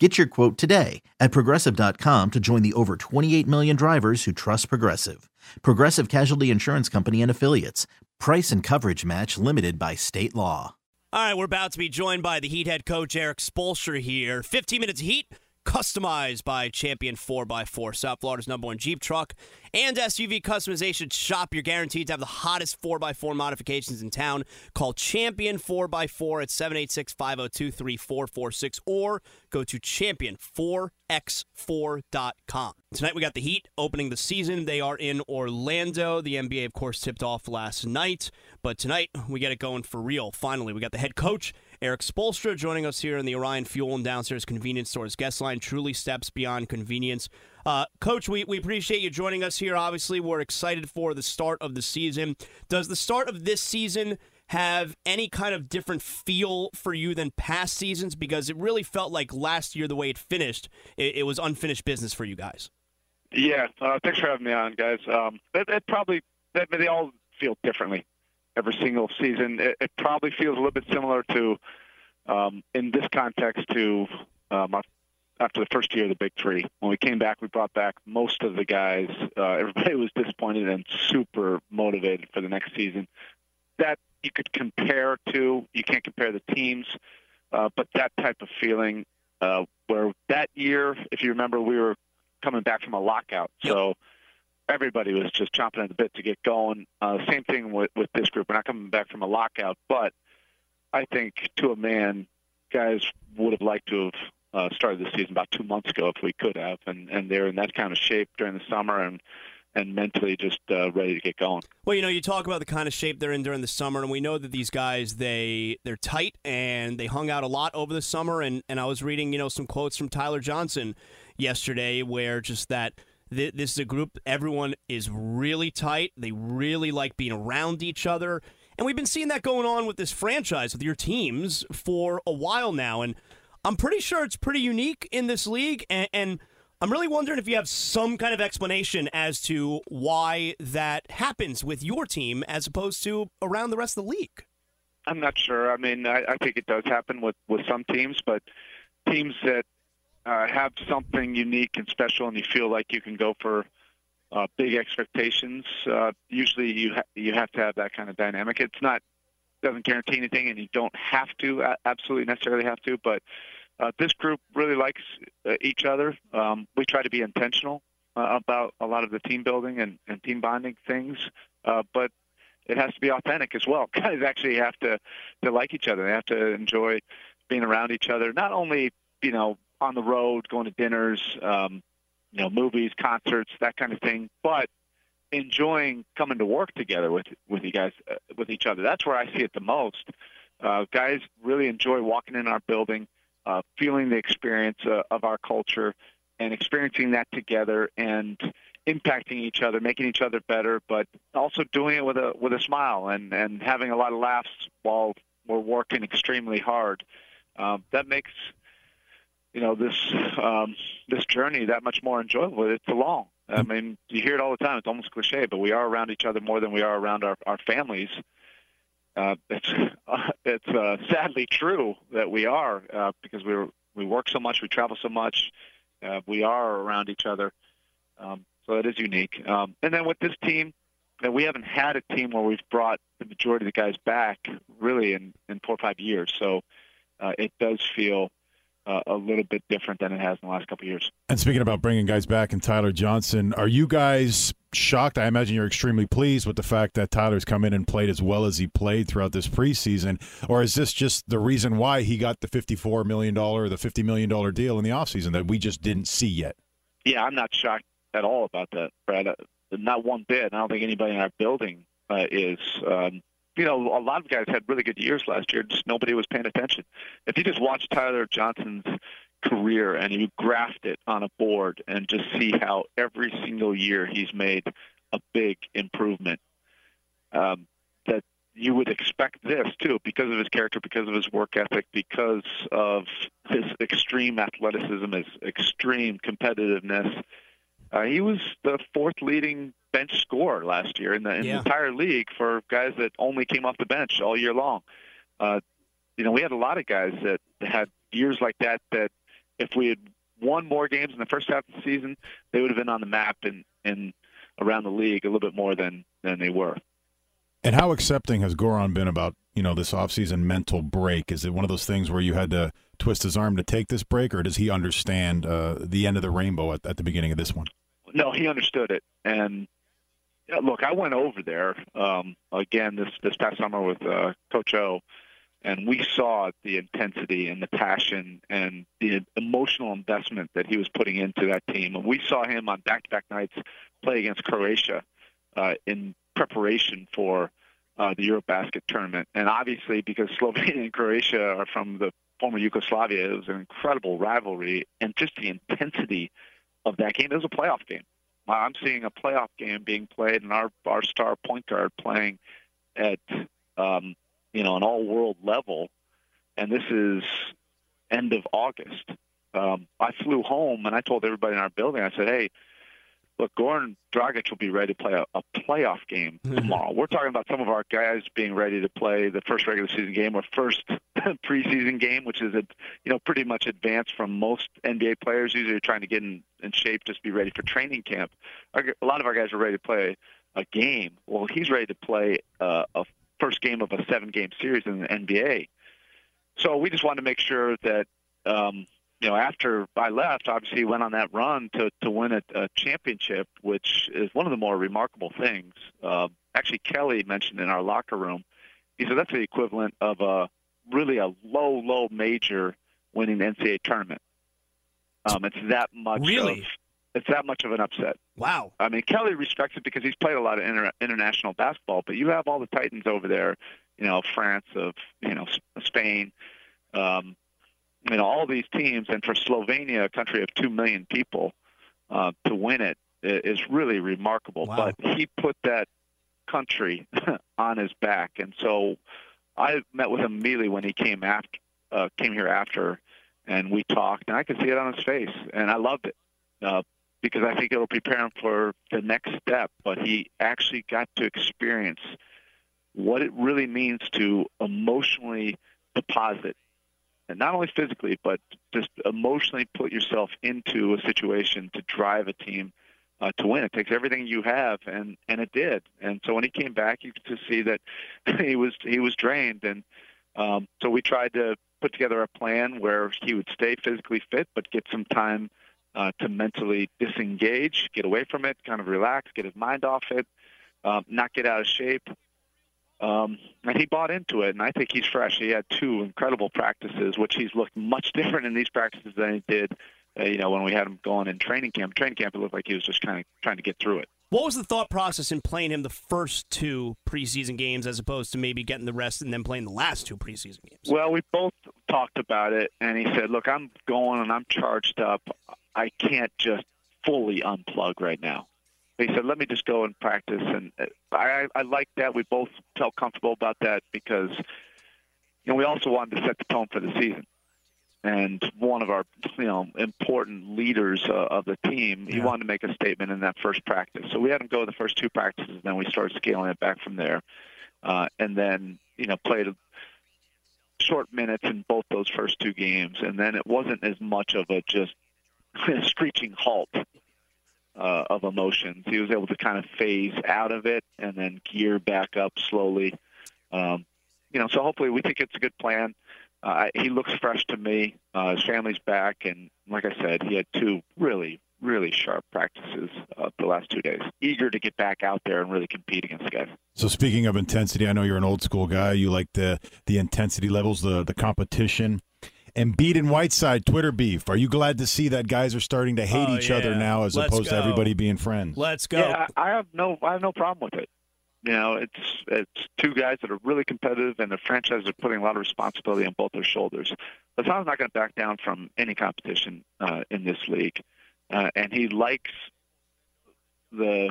Get your quote today at progressive.com to join the over 28 million drivers who trust Progressive. Progressive Casualty Insurance Company and Affiliates. Price and coverage match limited by state law. All right, we're about to be joined by the Heat head coach Erik Spoelstra here. 15 minutes Heat customized by Champion 4x4, South Florida's number one Jeep truck and SUV customization shop. You're guaranteed to have the hottest 4x4 modifications in town. Call Champion 4x4 at 786 502 3446 or go to champion4x4.com. Tonight we got the Heat opening the season. They are in Orlando. The NBA, of course, tipped off last night, but tonight we get it going for real. Finally, we got the head coach Erik Spoelstra joining us here in the Orion Fuel and Downstairs Convenience Stores guest line. Truly steps beyond convenience. Uh, Coach, we, we appreciate you joining us here. Obviously, we're excited for the start of the season. Does the start of this season have any kind of different feel for you than past seasons? Because it really felt like last year, the way it finished, it, it was unfinished business for you guys. Yeah, uh, thanks for having me on, guys. Um, probably they all feel differently every single season. It, it probably feels a little bit similar to, um, in this context, to um, after the first year of the Big Three. When we came back, we brought back most of the guys. Uh, everybody was disappointed and super motivated for the next season. That you could compare to. You can't compare the teams, uh, but that type of feeling. Uh, where that year, if you remember, we were coming back from a lockout, so. Everybody was just chomping at the bit to get going. Uh, same thing with, with this group. We're not coming back from a lockout, but I think to a man, guys would have liked to have uh, started the season about two months ago if we could have, and and they're in that kind of shape during the summer and and mentally just uh, ready to get going. Well, you know, you talk about the kind of shape they're in during the summer, and we know that these guys they they're tight and they hung out a lot over the summer. And and I was reading you know some quotes from Tyler Johnson yesterday where just that this is a group, everyone is really tight. They really like being around each other. And we've been seeing that going on with this franchise, with your teams, for a while now. And I'm pretty sure it's pretty unique in this league. And, and I'm really wondering if you have some kind of explanation as to why that happens with your team as opposed to around the rest of the league. I'm not sure. I mean, I, I think it does happen with, with some teams, but teams that uh, have something unique and special, and you feel like you can go for uh, big expectations. Uh, usually, you ha- you have to have that kind of dynamic. It's not doesn't guarantee anything, and you don't have to absolutely necessarily have to. But uh, this group really likes uh, each other. Um, we try to be intentional uh, about a lot of the team building and, and team bonding things, uh, but it has to be authentic as well. Guys actually have to to like each other. They have to enjoy being around each other. Not only you know on the road, going to dinners, um, you know, movies, concerts, that kind of thing. But enjoying coming to work together with with you guys, uh, with each other. That's where I see it the most. Uh, guys really enjoy walking in our building, uh, feeling the experience uh, of our culture, and experiencing that together, and impacting each other, making each other better, but also doing it with a with a smile and and having a lot of laughs while we're working extremely hard. Um, that makes you know this um, this journey that much more enjoyable. It's a long. I mean, you hear it all the time. It's almost cliche, but we are around each other more than we are around our, our families. Uh, it's it's uh, sadly true that we are uh, because we we work so much, we travel so much, uh, we are around each other. Um, so it is unique. Um, and then with this team, uh, we haven't had a team where we've brought the majority of the guys back really in in four or five years. So uh, it does feel uh, a little bit different than it has in the last couple years. And speaking about bringing guys back and Tyler Johnson, are you guys shocked? I imagine you're extremely pleased with the fact that Tyler's come in and played as well as he played throughout this preseason, or is this just the reason why he got the $54 million or the $50 million deal in the offseason that we just didn't see yet? Yeah, I'm not shocked at all about that, Brad. Uh, not one bit. I don't think anybody in our building uh, is. Um, you know, a lot of guys had really good years last year. Just nobody was paying attention. If you just watch Tyler Johnson's career and you graft it on a board and just see how every single year he's made a big improvement, um, that you would expect this too, because of his character, because of his work ethic, because of his extreme athleticism, his extreme competitiveness. Uh, he was the fourth leading bench scorer last year in the, in Yeah. the entire league for guys that only came off the bench all year long. Uh, you know, we had a lot of guys that had years like that. That if we had won more games in the first half of the season, they would have been on the map and and around the league a little bit more than than they were. And how accepting has Goran been about you know this offseason mental break? Is it one of those things where you had to twist his arm to take this break, or does he understand uh, the end of the rainbow at, at the beginning of this one? No, he understood it. And yeah, look, I went over there um, again this this past summer with uh, Coach O, and we saw the intensity and the passion and the emotional investment that he was putting into that team. And we saw him on back-to-back nights play against Croatia uh, in preparation for uh, the EuroBasket tournament. And obviously, because Slovenia and Croatia are from the former Yugoslavia, it was an incredible rivalry, and just the intensity of that game. It was a playoff game. I'm seeing a playoff game being played, and our our star point guard playing at um, you know an all world level, and this is end of August. Um, I flew home and I told everybody in our building. I said, "Hey, look, Goran Dragic will be ready to play a, a playoff game tomorrow. We're talking about some of our guys being ready to play the first regular season game or first preseason game, which is a, you know pretty much advanced from most NBA players. Usually, trying to get in, in shape just be ready for training camp. Our, a lot of our guys are ready to play a game. Well, he's ready to play uh, a first game of a seven-game series in the NBA. So we just wanted to make sure that um, you know, after I left, obviously he went on that run to to win a, a championship, which is one of the more remarkable things. Uh, actually, Kelly mentioned in our locker room, he said that's the equivalent of a really a low, low major winning the NCAA tournament. Um, it's that much. Really? Of, it's that much of an upset. Wow. I mean, Kelly respects it because he's played a lot of inter- international basketball. But you have all the Titans over there, you know, France, of you know, Spain, um, you know, all these teams, and for Slovenia, a country of two million people, uh, to win it is really remarkable. Wow. But he put that country on his back, and so I met with him immediately when he came after, uh, came here after, and we talked, and I could see it on his face, and I loved it. Uh, because I think it'll prepare him for the next step. But he actually got to experience what it really means to emotionally deposit, and not only physically, but just emotionally put yourself into a situation to drive a team uh, to win. It takes everything you have, and and it did. And so when he came back, you could see that he was he was drained, and um, so we tried to put together a plan where he would stay physically fit, but get some time uh, to mentally disengage, get away from it, kind of relax, get his mind off it, um, not get out of shape. Um, and he bought into it, and I think he's fresh. He had two incredible practices, which he's looked much different in these practices than he did, uh, you know, when we had him going in training camp. Training camp, it looked like he was just kind of trying to get through it. What was the thought process in playing him the first two preseason games as opposed to maybe getting the rest and then playing the last two preseason games? Well, we both talked about it, and he said, "Look, I'm going and I'm charged up. I can't just fully unplug right now." He said, "Let me just go and practice." And uh, I, I like that. We both felt comfortable about that because, you know, we also wanted to set the tone for the season. And one of our, you know, important leaders uh, of the team, he Yeah. wanted to make a statement in that first practice. So we had him go the first two practices, and then we started scaling it back from there, uh, and then, you know, played short minutes in both those first two games, and then it wasn't as much of a just screeching halt uh, of emotions. He was able to kind of phase out of it and then gear back up slowly. Um, you know, so hopefully we think it's a good plan. Uh, he looks fresh to me. Uh, his family's back, and like I said, he had two really, really sharp practices uh, the last two days. Eager to get back out there and really compete against guys. So speaking of intensity, I know you're an old school guy. You like the the intensity levels, the the competition. Embiid and Whiteside Twitter beef. Are you glad to see that guys are starting to hate Oh, each other now as Let's opposed to everybody being friends? Let's go. Yeah, I I have no, I have no problem with it. You know, it's it's two guys that are really competitive, and the franchises are putting a lot of responsibility on both their shoulders. Hassan's not going to back down from any competition uh, in this league, uh, and he likes the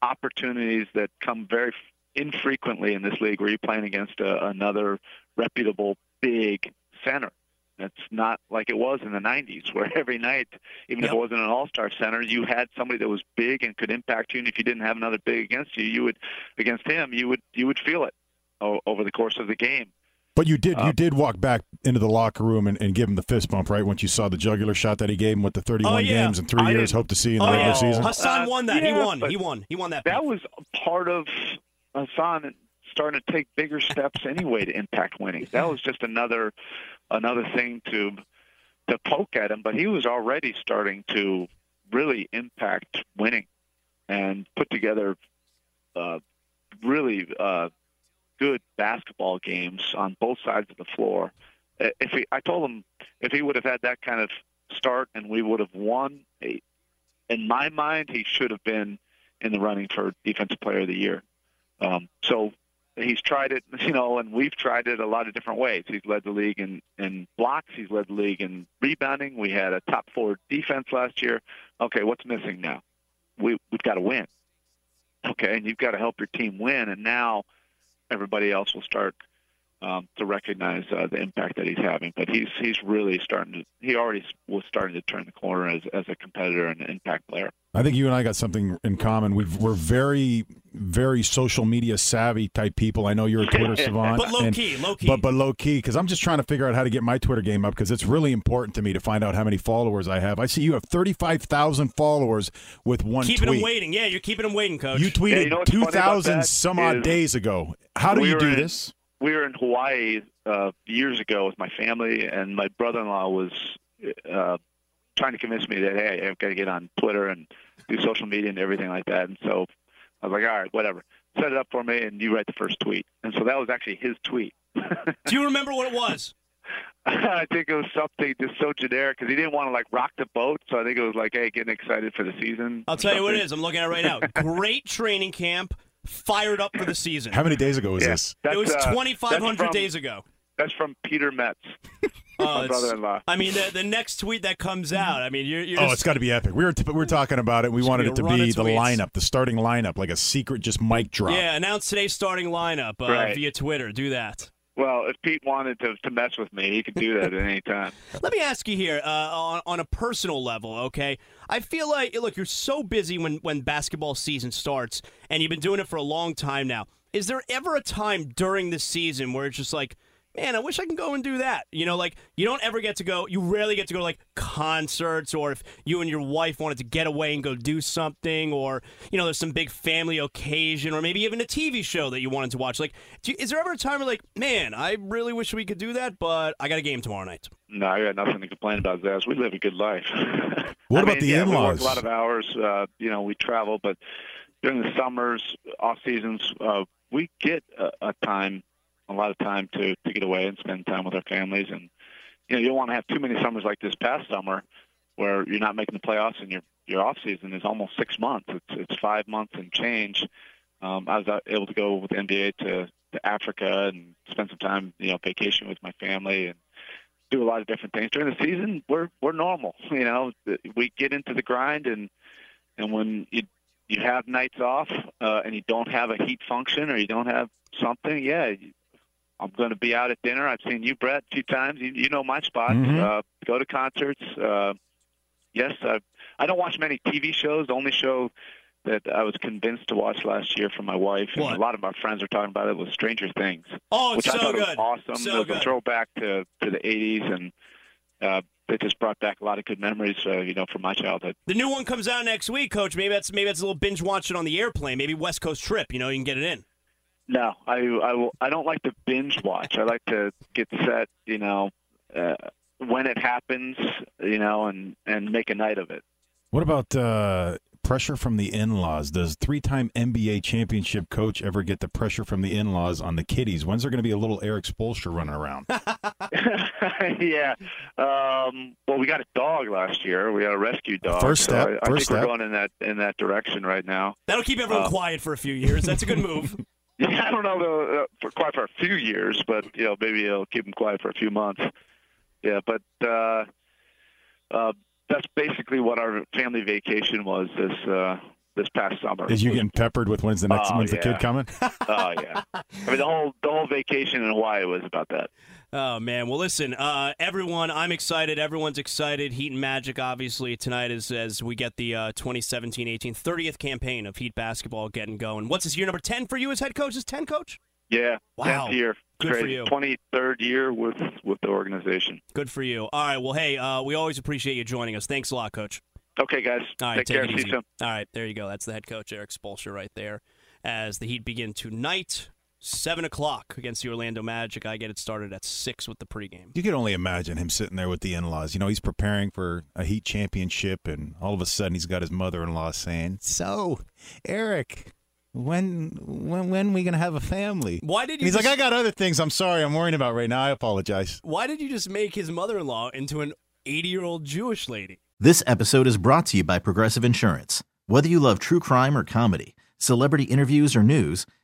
opportunities that come very infrequently in this league where you're playing against a, another reputable big center. It's not like it was in the 90s, where every night, even Yep. if it wasn't an all-star center, you had somebody that was big and could impact you. And if you didn't have another big against you, you would against him, you would you would feel it o- over the course of the game. But you did you Uh, did walk back into the locker room and, and give him the fist bump, right? Once you saw the jugular shot that he gave him with the 31 Oh, yeah. games in three I years, hope to see you in the Oh regular yeah, season. Hassan Uh, won that. he yeah, won. He won. He won that. That beef. was part of Hassan starting to take bigger steps anyway to impact winning. That was just another another thing to to poke at him, but he was already starting to really impact winning and put together uh, really uh, good basketball games on both sides of the floor. If he, I told him if he would have had that kind of start and we would have won, in my mind, he should have been in the running for Defensive Player of the Year. Um, so he's tried it, you know, and we've tried it a lot of different ways. He's led the league in, in blocks. He's led the league in rebounding. We had a top four defense last year. Okay, what's missing now? We, we've got to win. Okay, and you've got to help your team win. And now everybody else will start um, to recognize uh, the impact that he's having. But he's he's really starting to. He already was starting to turn the corner as as a competitor and an impact player. I think you and I got something in common. We've, we're very, very social media savvy type people. I know you're a Twitter savant, but low and- key, low key. but but low key because I'm just trying to figure out how to get my Twitter game up because it's really important to me to find out how many followers I have. I see you have 35,000 followers with one keeping tweet. him waiting. Yeah, you're keeping him waiting, coach. You tweeted you know what's funny about 2,000 some odd days ago. How do we you do in- this? we were in Hawaii uh, years ago with my family, and my brother-in-law was uh, trying to convince me that hey, I've got to get on Twitter and do social media and everything like that. And so I was like, all right, whatever. Set it up for me, and you write the first tweet. And so that was actually his tweet. Do you remember what it was? I think it was something just so generic because he didn't want to like rock the boat. So I think it was like, hey, getting excited for the season. I'll tell you what it is. I'm looking at it right now. Great training camp, fired up for the season. How many days ago was Yeah, this? it was uh, 2,500 from- days ago. That's from Peter Metz, Oh, my brother-in-law. I mean, the, the next tweet that comes out. I mean, you're, you're Oh, just, it's got to be epic. We were t- we were talking about it. We wanted it to be the tweets. lineup, the starting lineup, like a secret just mic drop. yeah. Announce today's starting lineup uh, Right. via Twitter. Do that. Well, if Pete wanted to, to mess with me, he could do that at any time. Let me ask you here, uh, on, on a personal level, okay? I feel like, look, you're so busy when, when basketball season starts, and you've been doing it for a long time now. Is there ever a time during the season where it's just like, man, I wish I can go and do that? You know, like, you don't ever get to go, you rarely get to go to, like, concerts, or if you and your wife wanted to get away and go do something, or, you know, there's some big family occasion, or maybe even a TV show that you wanted to watch. Like, do you, is there ever a time where, like, man, I really wish we could do that, but I got a game tomorrow night? No, I got nothing to complain about, Zaz. We live a good life. What I about mean, the yeah, in-laws? work a lot of hours. Uh, you know, we travel, but during the summers, off seasons, uh, we get a, a time, a lot of time to to get away and spend time with our families. And you know, you don't want to have too many summers like this past summer, where you're not making the playoffs and your your off season is almost six months. It's it's five months and change. Um, I was able to go with the NBA to, to Africa and spend some time, you know, vacation with my family and do a lot of different things during the season. We're we're normal, you know. We get into the grind, and and when you you have nights off uh, and you don't have a heat function or you don't have something, yeah, I'm going to be out at dinner. I've seen you, Brett, a few times. You, you know my spots. Mhm. Uh, go to concerts. Uh, yes, I, I don't watch many TV shows. The only show that I was convinced to watch last year from my wife, and a lot of our friends are talking about it, was Stranger Things Oh, it's which I thought good. was awesome. So it was good. a throwback to to the '80s, and uh, it just brought back a lot of good memories, uh, you know, from my childhood. The new one comes out next week, Coach. Maybe that's maybe that's a little binge watching on the airplane. Maybe West Coast trip. You know, you can get it in. No, I I will. I don't like to binge watch. I like to get set, you know, uh, when it happens, you know, and and make a night of it. What about uh, pressure from the in-laws? Does three-time NBA championship coach ever get the pressure from the in-laws on the kiddies? When's there going to be a little Erik Spoelstra running around? yeah. Um, well, we got a dog last year. We got a rescue dog. First so step, I, I first think step. we're going in that in that direction right now. That'll keep everyone Uh, quiet for a few years. That's a good move. Yeah, I don't know though, uh, for quite for a few years, but you know maybe it'll keep them quiet for a few months. Yeah, but uh, uh, that's basically what our family vacation was this uh, this past summer. Is you getting peppered with when's the next Oh, when's the kid coming? oh yeah. I mean the whole the whole vacation in Hawaii was about that. Oh man, well listen, uh, everyone, I'm excited. Everyone's excited. Heat and Magic, obviously, tonight is as we get the uh, 2017-18 30th campaign of Heat basketball getting going. What's this year number 10 for you as head coach? Is 10 coach? Yeah. Wow. Year. Good for you. Twenty third year with with the organization. Good for you. All right, well, hey, uh, we always appreciate you joining us. Thanks a lot, coach. Okay, guys. All right, Take, take care. it See easy. you soon. All right, there you go. That's the head coach, Erik Spoelstra, right there. As the Heat begin tonight, seven o'clock against the Orlando Magic. I get it started at six with the pregame. You can only imagine him sitting there with the in-laws. You know, he's preparing for a Heat championship, and all of a sudden he's got his mother-in-law saying, "So, Erik, when when when we gonna have a family?" Why did And you? he's just, like, "I got other things. I'm sorry. I'm worrying about right now. I apologize." Why did you just make his mother-in-law into an eighty-year-old Jewish lady? This episode is brought to you by Progressive Insurance. Whether you love true crime or comedy, celebrity interviews or news,